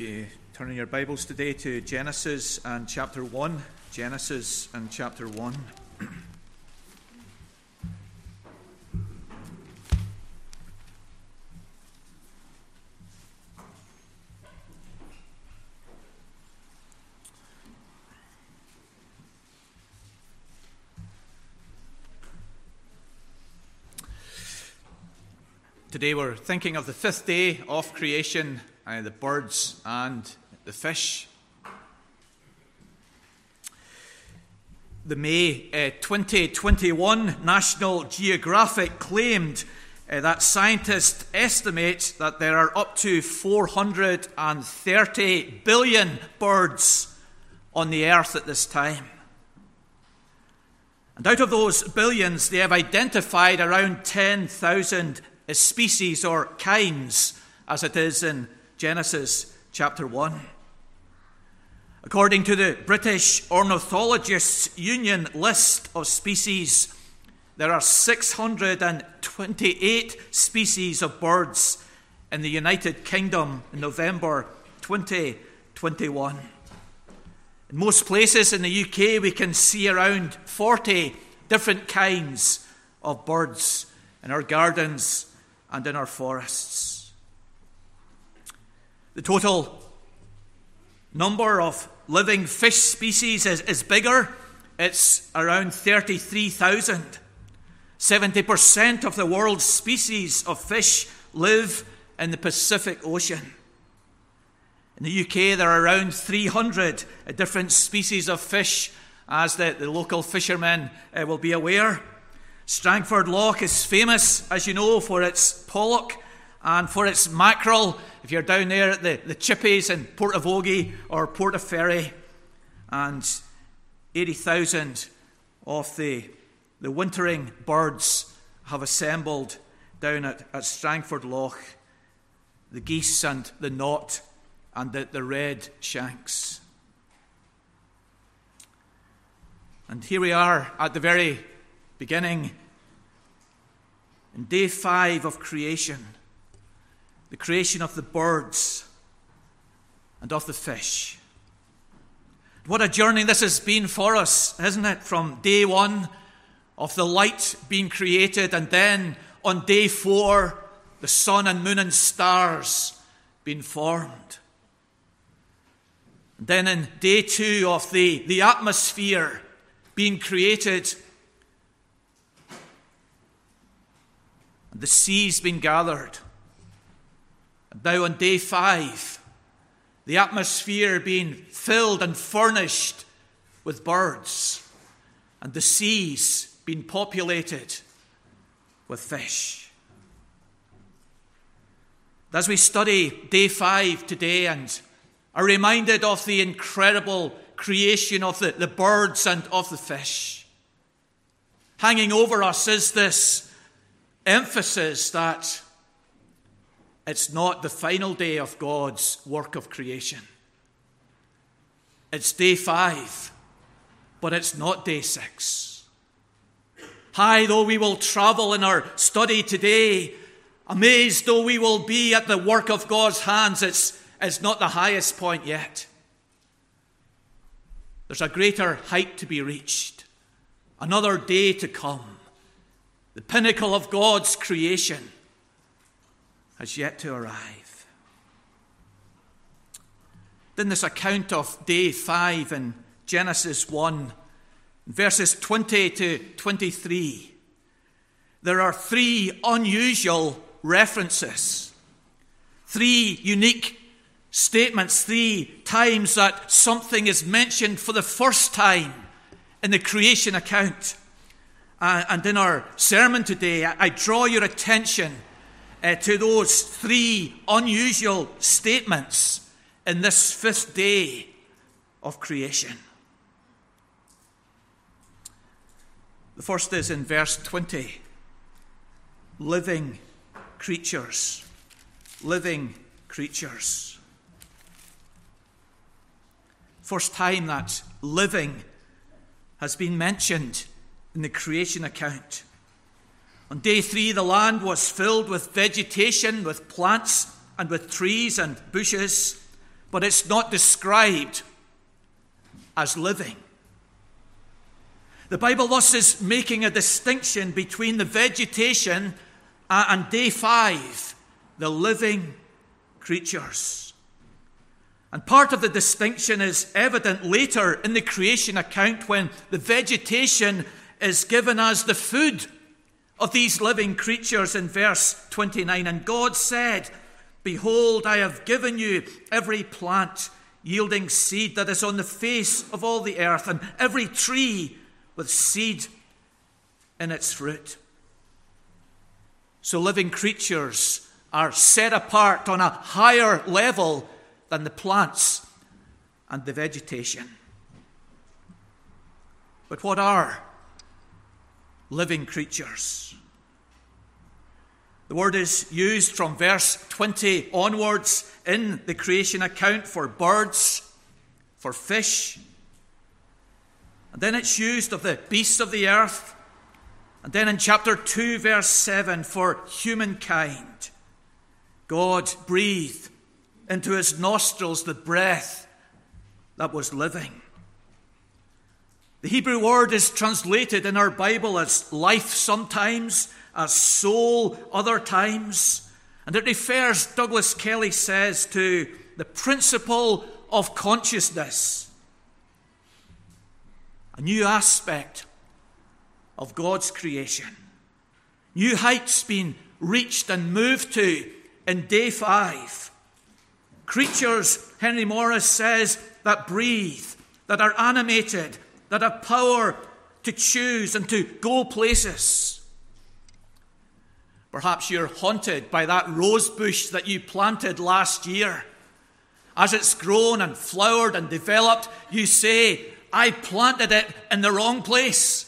you turn in your Bibles today to Genesis and chapter 1. Genesis and chapter 1. Today we're thinking of the fifth day of creation, uh, the birds and the fish. The May uh, 2021 National Geographic claimed uh, that scientists estimate that there are up to 430 billion birds on the earth at this time. And out of those billions, they have identified around 10,000 species or kinds, as it is in Genesis chapter 1. According to the British Ornithologists' Union list of species, there are 628 species of birds in the United Kingdom in November 2021. In most places in the UK, we can see around 40 different kinds of birds in our gardens and in our forests. The total number of living fish species is, is bigger. It's around 33,000. 70% of the world's species of fish live in the Pacific Ocean. In the UK, there are around 300 different species of fish, as the, the local fishermen uh, will be aware. Strangford Lough is famous, as you know, for its pollock and for its mackerel. If you're down there at the, the Chippies in Portavogie or Portaferry, and 80,000 of the, the wintering birds have assembled down at, at Strangford Lough the geese and the knot and the, the red shanks. And here we are at the very beginning in day five of creation, the creation of the birds and of the fish. What a journey this has been for us, isn't it? From day one of the light being created, and then on day four, the sun and moon and stars being formed. And then in day two of the, the atmosphere being created the sea's been gathered. Now on day five, the atmosphere being filled and furnished with birds, and the seas being populated with fish. As we study day five today and are reminded of the incredible creation of the, the birds and of the fish, hanging over us is this emphasis that it's not the final day of God's work of creation. It's day five, but it's not day six. High though we will travel in our study today, amazed though we will be at the work of God's hands, it's, it's not the highest point yet. There's a greater height to be reached, another day to come the pinnacle of God's creation, has yet to arrive. Then, this account of day five in Genesis 1, verses 20 to 23, there are three unusual references, three unique statements, three times that something is mentioned for the first time in the creation account. Uh, and in our sermon today, I, I draw your attention uh, to those three unusual statements in this fifth day of creation. The first is in verse 20 living creatures. Living creatures. First time that living has been mentioned in the creation account. On day three, the land was filled with vegetation, with plants, and with trees and bushes, but it's not described as living. The Bible thus is making a distinction between the vegetation and day five, the living creatures. And part of the distinction is evident later in the creation account when the vegetation is given as the food of these living creatures in verse 29. And God said, Behold, I have given you every plant yielding seed that is on the face of all the earth, and every tree with seed in its fruit. So living creatures are set apart on a higher level than the plants and the vegetation. But what are living creatures? The word is used from verse 20 onwards in the creation account for birds, for fish, and then it's used of the beasts of the earth, and then in chapter 2, verse 7, for humankind. God breathed into his nostrils the breath that was living. The Hebrew word is translated in our Bible as life sometimes, as soul other times, and it refers, Douglas Kelly says, to the principle of consciousness, a new aspect of God's creation. New heights being reached and moved to in day five. Creatures, Henry Morris says, that breathe, that are animated, that have power to choose and to go places. Perhaps you're haunted by that rose bush that you planted last year. As it's grown and flowered and developed, you say, I planted it in the wrong place.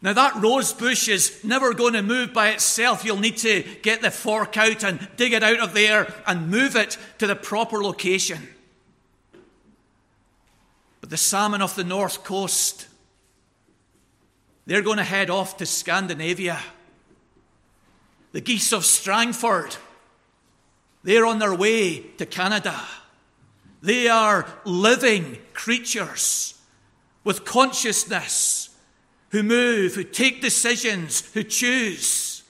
Now, that rose bush is never going to move by itself. You'll need to get the fork out and dig it out of there and move it to the proper location. But the salmon off the north coast, they're going to head off to Scandinavia. The geese of Strangford, they're on their way to Canada. They are living creatures with consciousness who move, who take decisions, who choose.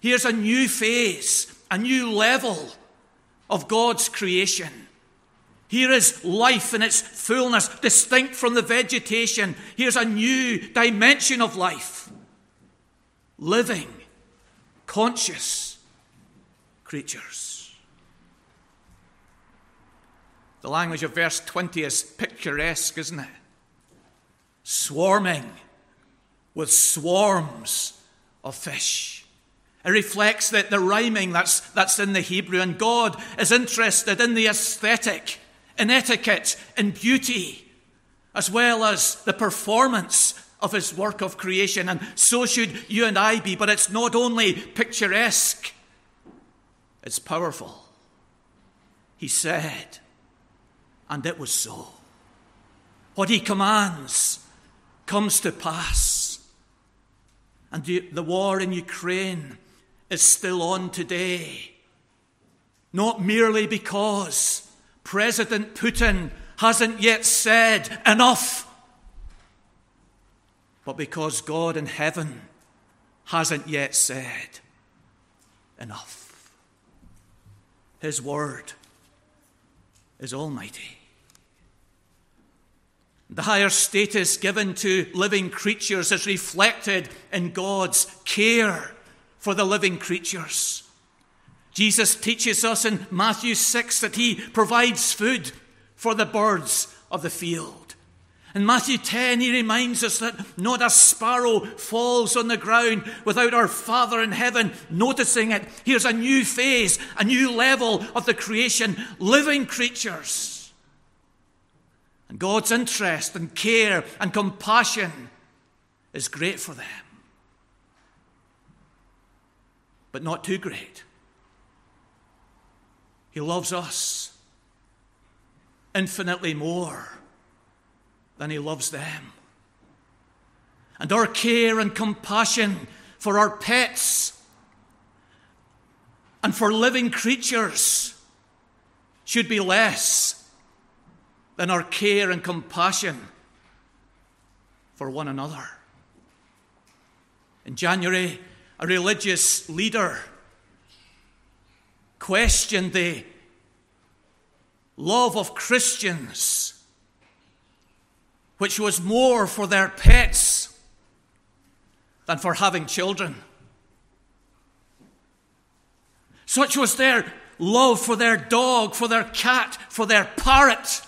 Here's a new phase, a new level of God's creation. Here is life in its fullness, distinct from the vegetation. Here's a new dimension of life. Living, conscious creatures. The language of verse 20 is picturesque, isn't it? Swarming with swarms of fish. It reflects that the rhyming that's, that's in the Hebrew, and God is interested in the aesthetic, in etiquette, in beauty, as well as the performance of his work of creation. And so should you and I be. But it's not only picturesque, it's powerful. He said, and it was so. What he commands comes to pass. And the war in Ukraine is still on today. Not merely because President Putin hasn't yet said enough, but because God in heaven hasn't yet said enough. His word is almighty. The higher status given to living creatures is reflected in God's care for the living creatures. Jesus teaches us in Matthew 6 that he provides food for the birds of the field. In Matthew 10, he reminds us that not a sparrow falls on the ground without our Father in heaven noticing it. Here's a new phase, a new level of the creation, living creatures and God's interest and care and compassion is great for them. But not too great. He loves us infinitely more than He loves them. And our care and compassion for our pets and for living creatures should be less than our care and compassion for one another. In January, a religious leader questioned the love of Christians, which was more for their pets than for having children. Such was their love for their dog, for their cat, for their parrot,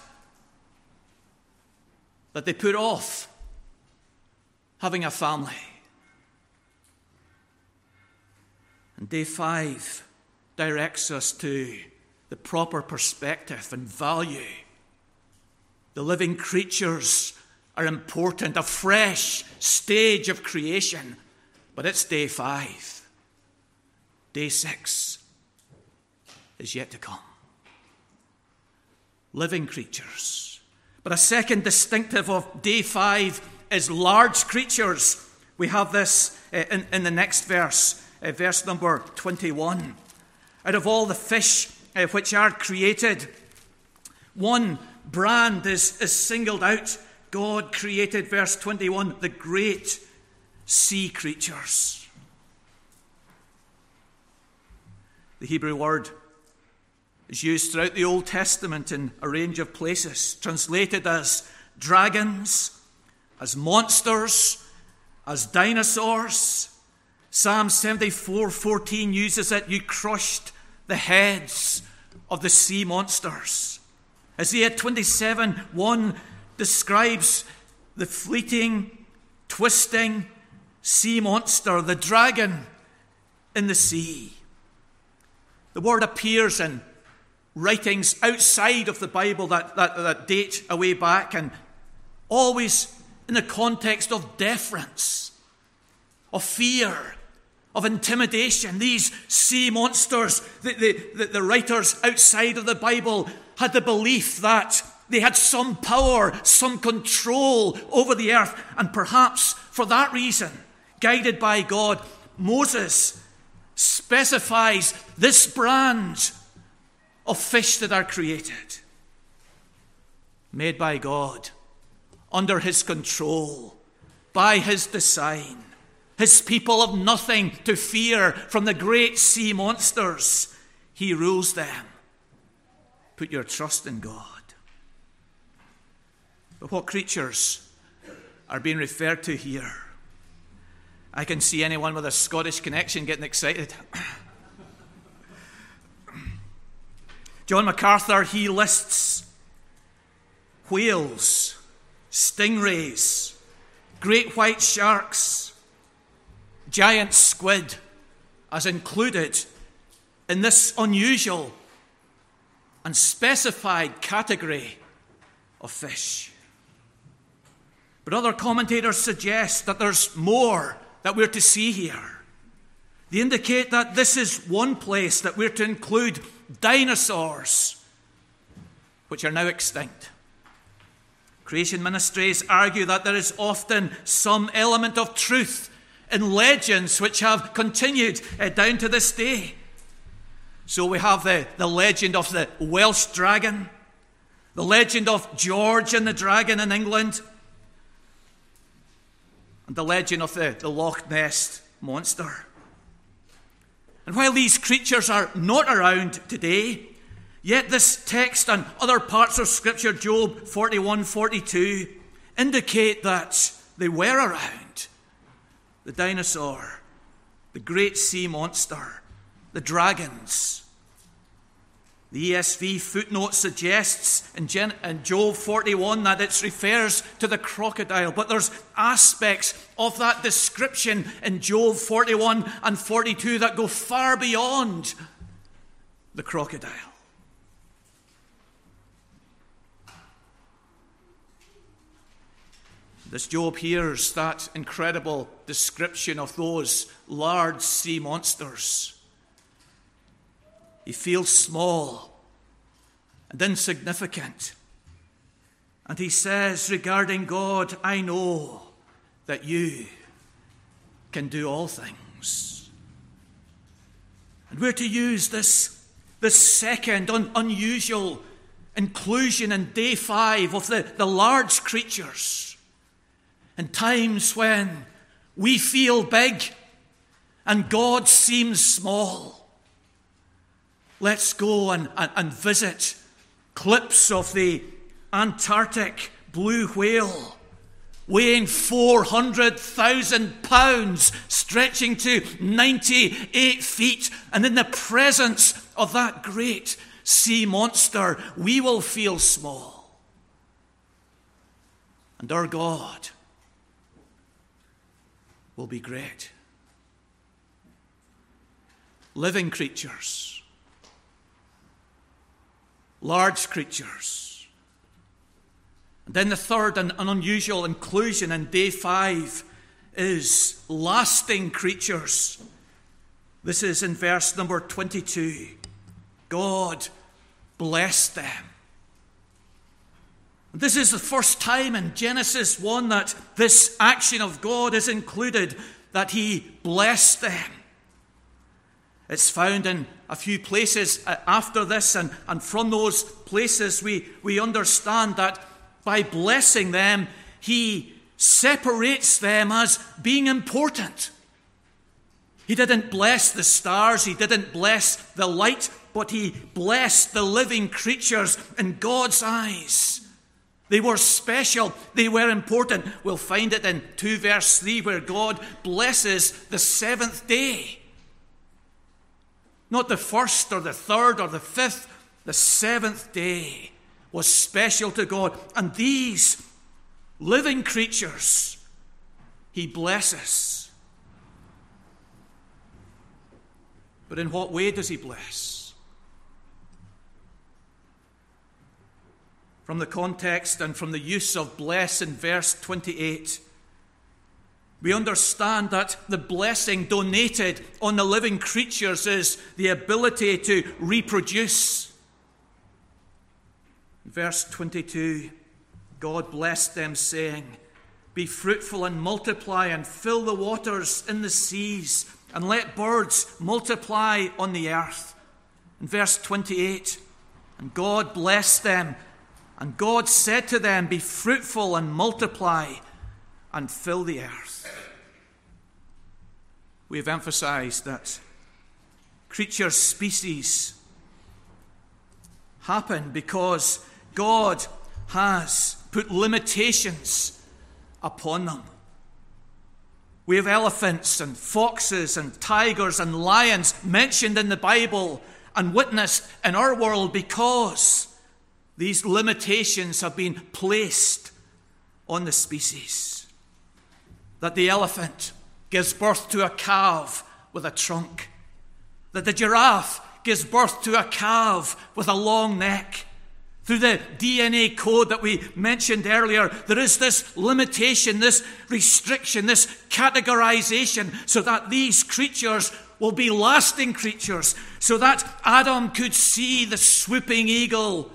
that they put off having a family. And day five directs us to the proper perspective and value. The living creatures are important, a fresh stage of creation, but it's day five. Day six is yet to come. Living creatures. But a second distinctive of day five is large creatures. We have this uh, in, in the next verse, uh, verse number 21. Out of all the fish uh, which are created, one brand is, is singled out. God created, verse 21, the great sea creatures. The Hebrew word is used throughout the Old Testament in a range of places, translated as dragons, as monsters, as dinosaurs. Psalm 74 14 uses it, you crushed the heads of the sea monsters. Isaiah 27 1 describes the fleeting, twisting sea monster, the dragon in the sea. The word appears in writings outside of the Bible that, that, that date a way back and always in the context of deference, of fear, of intimidation. These sea monsters, the, the, the, writers outside of the Bible had the belief that they had some power, some control over the earth, and perhaps for that reason, guided by God, Moses specifies this brand of fish that are created, made by God, under His control, by His design. His people have nothing to fear from the great sea monsters. He rules them. Put your trust in God. But what creatures are being referred to here? I can see anyone with a Scottish connection getting excited. John MacArthur, he lists whales, stingrays, great white sharks, giant squid as included in this unusual and specified category of fish. But other commentators suggest that there's more that we're to see here. They indicate that this is one place that we're to include dinosaurs, which are now extinct. Creation ministries argue that there is often some element of truth in legends which have continued uh, down to this day. So we have the, the legend of the Welsh dragon, the legend of George and the dragon in England, and the legend of the, the Loch Ness monster. And while these creatures are not around today, yet this text and other parts of Scripture, Job 41 42, indicate that they were around. The dinosaur, the great sea monster, the dragons, the ESV footnote suggests in, Job 41 that it refers to the crocodile, but there's aspects of that description in Job 41 and 42 that go far beyond the crocodile. This Job hears that incredible description of those large sea monsters. He feels small and insignificant. And he says regarding God, I know that you can do all things. And we're to use this, this second un, unusual inclusion in day five of the, the large creatures. In times when we feel big and God seems small, let's go and, and, and visit clips of the Antarctic blue whale weighing 400,000 pounds, stretching to 98 feet. And in the presence of that great sea monster, we will feel small. And our God will be great. Living creatures, large creatures. And then the third and an unusual inclusion in day five is lasting creatures. This is in verse number 22. God bless them. This is the first time in Genesis 1 that this action of God is included, that He blessed them. It's found in a few places uh, after this, and, and from those places we, we understand that by blessing them, He separates them as being important. He didn't bless the stars, He didn't bless the light, but he blessed the living creatures in God's eyes. They were special, they were important. We'll find it in 2 verse 3 where God blesses the seventh day. Not the first or the third or the fifth, the seventh day was special to God. And these living creatures, He blesses. But in what way does He bless? From the context and from the use of bless in verse 28, we understand that the blessing donated on the living creatures is the ability to reproduce. Verse 22 God blessed them, saying, Be fruitful and multiply, and fill the waters in the seas, and let birds multiply on the earth. In verse 28, and God blessed them and God said to them, Be fruitful and multiply and fill the earth. We have emphasized that creature species happen because God has put limitations upon them. We have elephants and foxes and tigers and lions mentioned in the Bible and witnessed in our world because these limitations have been placed on the species. That the elephant gives birth to a calf with a trunk, that the giraffe gives birth to a calf with a long neck. Through the DNA code that we mentioned earlier, there is this limitation, this restriction, this categorization, so that these creatures will be lasting creatures, so that Adam could see the swooping eagle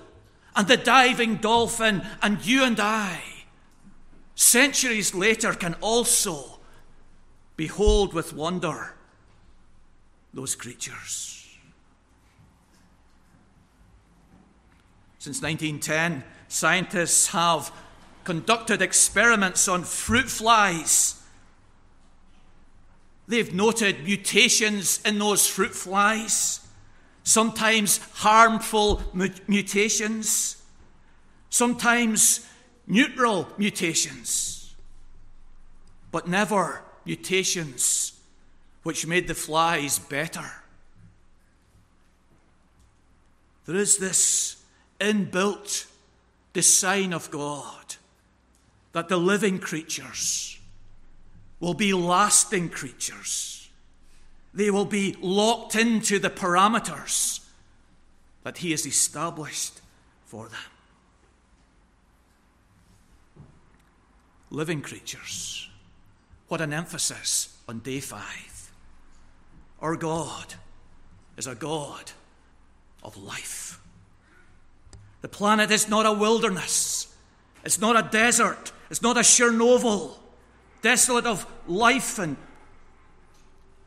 and the diving dolphin and you and I, centuries later, can also behold with wonder those creatures. Since 1910, scientists have conducted experiments on fruit flies. They've noted mutations in those fruit flies sometimes harmful mutations, sometimes neutral mutations, but never mutations which made the flies better. There is this inbuilt design of God that the living creatures will be lasting creatures they will be locked into the parameters that He has established for them. Living creatures. What an emphasis on day five. Our God is a God of life. The planet is not a wilderness, it's not a desert, it's not a Chernobyl, desolate of life and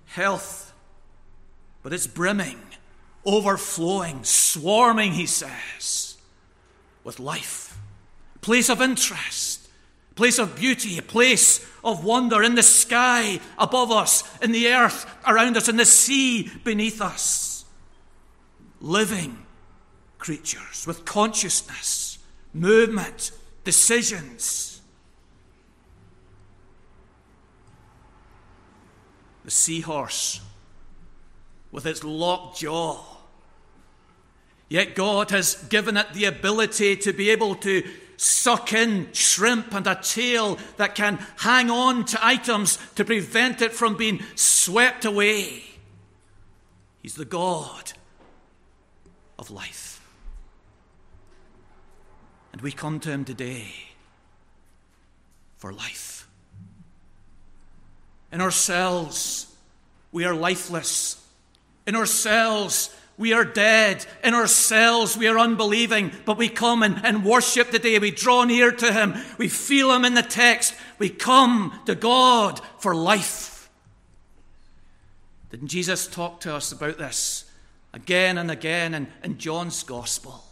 health, but it's brimming, overflowing, swarming, he says, with life, place of interest, place of beauty, place of wonder in the sky above us, in the earth around us, in the sea beneath us. Living creatures with consciousness, movement, decisions. The seahorse with its locked jaw. Yet God has given it the ability to be able to suck in shrimp and a tail that can hang on to items to prevent it from being swept away. He's the God of life. And we come to Him today for life. In ourselves, we are lifeless. In ourselves, we are dead. In ourselves, we are unbelieving. But we come and, and worship today. We draw near to Him. We feel Him in the text. We come to God for life. Didn't Jesus talk to us about this again and again in, in John's Gospel?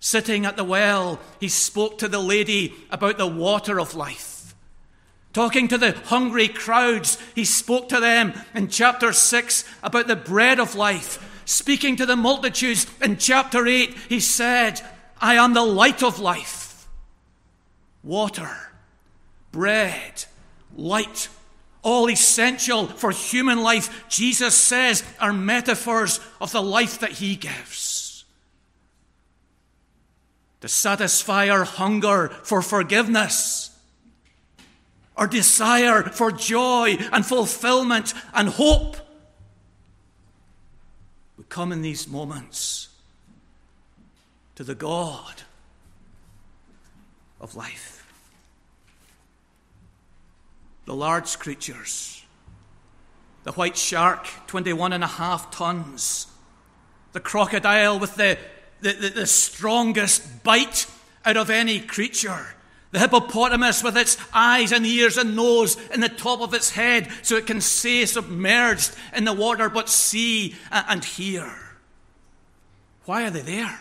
Sitting at the well, he spoke to the lady about the water of life. Talking to the hungry crowds, he spoke to them in chapter 6 about the bread of life. Speaking to the multitudes in chapter 8, he said, I am the light of life. Water, bread, light, all essential for human life, Jesus says, are metaphors of the life that he gives to satisfy our hunger for forgiveness, our desire for joy and fulfillment and hope. We come in these moments to the God of life. The large creatures, the white shark, 21 and a half tons, the crocodile with the the, the, the strongest bite out of any creature. The hippopotamus with its eyes and ears and nose in the top of its head so it can stay submerged in the water but see and hear. Why are they there?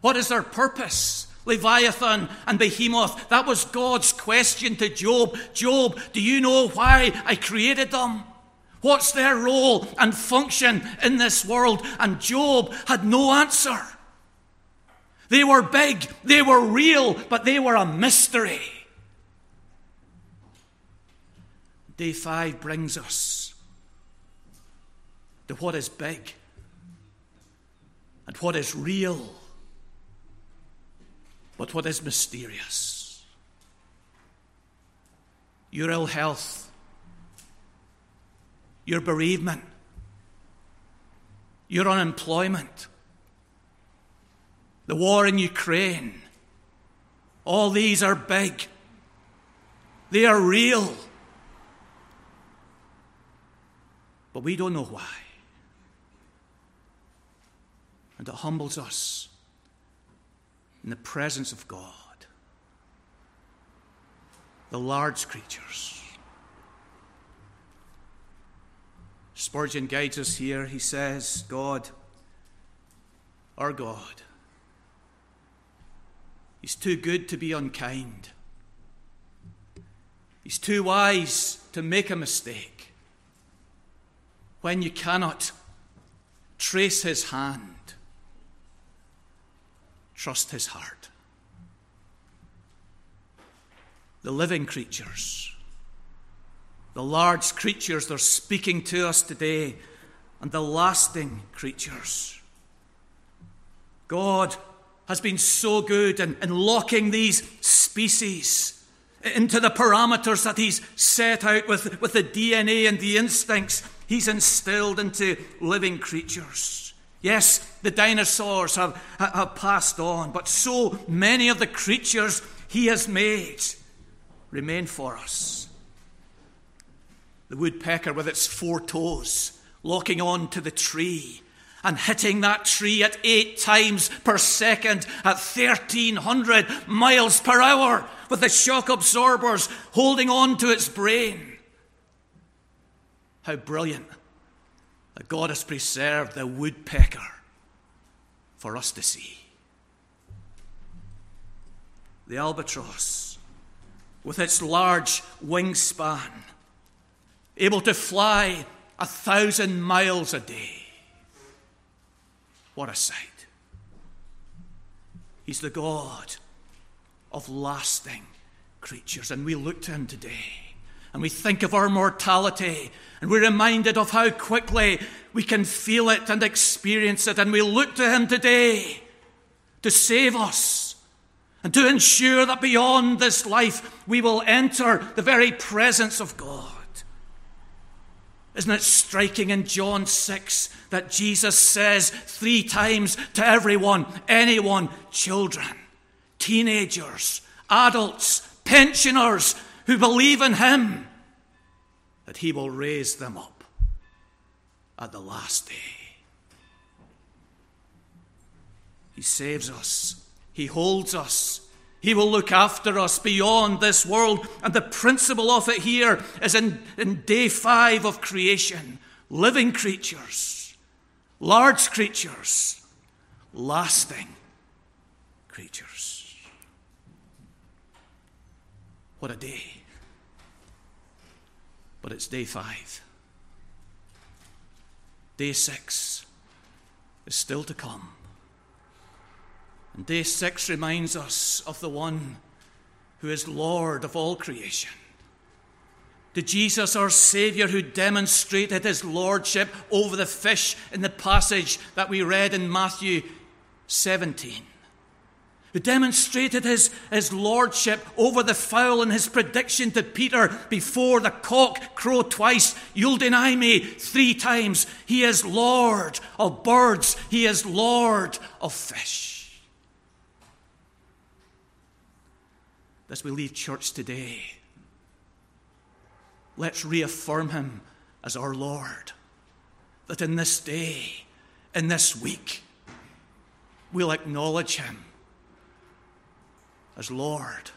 What is their purpose? Leviathan and Behemoth, that was God's question to Job. Job, do you know why I created them? What's their role and function in this world? And Job had no answer. They were big, they were real, but they were a mystery. Day five brings us to what is big and what is real, but what is mysterious. Your ill health your bereavement, your unemployment, the war in Ukraine. All these are big, they are real. But we don't know why. And it humbles us in the presence of God. The large creatures Spurgeon guides us here. He says, God, our God, He's too good to be unkind. He's too wise to make a mistake. When you cannot trace His hand, trust His heart. The living creatures the large creatures they're speaking to us today, and the lasting creatures. God has been so good in, in locking these species into the parameters that He's set out with, with the DNA and the instincts He's instilled into living creatures. Yes, the dinosaurs have, have passed on, but so many of the creatures He has made remain for us the woodpecker with its four toes locking on to the tree and hitting that tree at eight times per second at 1300 miles per hour with the shock absorbers holding on to its brain. How brilliant that God has preserved the woodpecker for us to see. the albatross, with its large wingspan, able to fly a thousand miles a day. What a sight. He's the God of lasting creatures, and we look to him today. And we think of our mortality, and we're reminded of how quickly we can feel it and experience it. And we look to him today to save us and to ensure that beyond this life we will enter the very presence of God. Isn't it striking in John 6 that Jesus says three times to everyone, anyone, children, teenagers, adults, pensioners who believe in Him, that He will raise them up at the last day. He saves us, He holds us, he will look after us beyond this world. And the principle of it here is in, in day five of creation living creatures, large creatures, lasting creatures. What a day. But it's day five. Day six is still to come. And day six reminds us of the one who is Lord of all creation. To Jesus, our Saviour, who demonstrated his lordship over the fish in the passage that we read in Matthew 17, who demonstrated his, his lordship over the fowl in his prediction to Peter before the cock crow twice, You'll deny me three times. He is Lord of birds, he is Lord of fish. As we leave church today, let's reaffirm him as our Lord. That in this day, in this week, we'll acknowledge him as Lord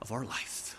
of our life.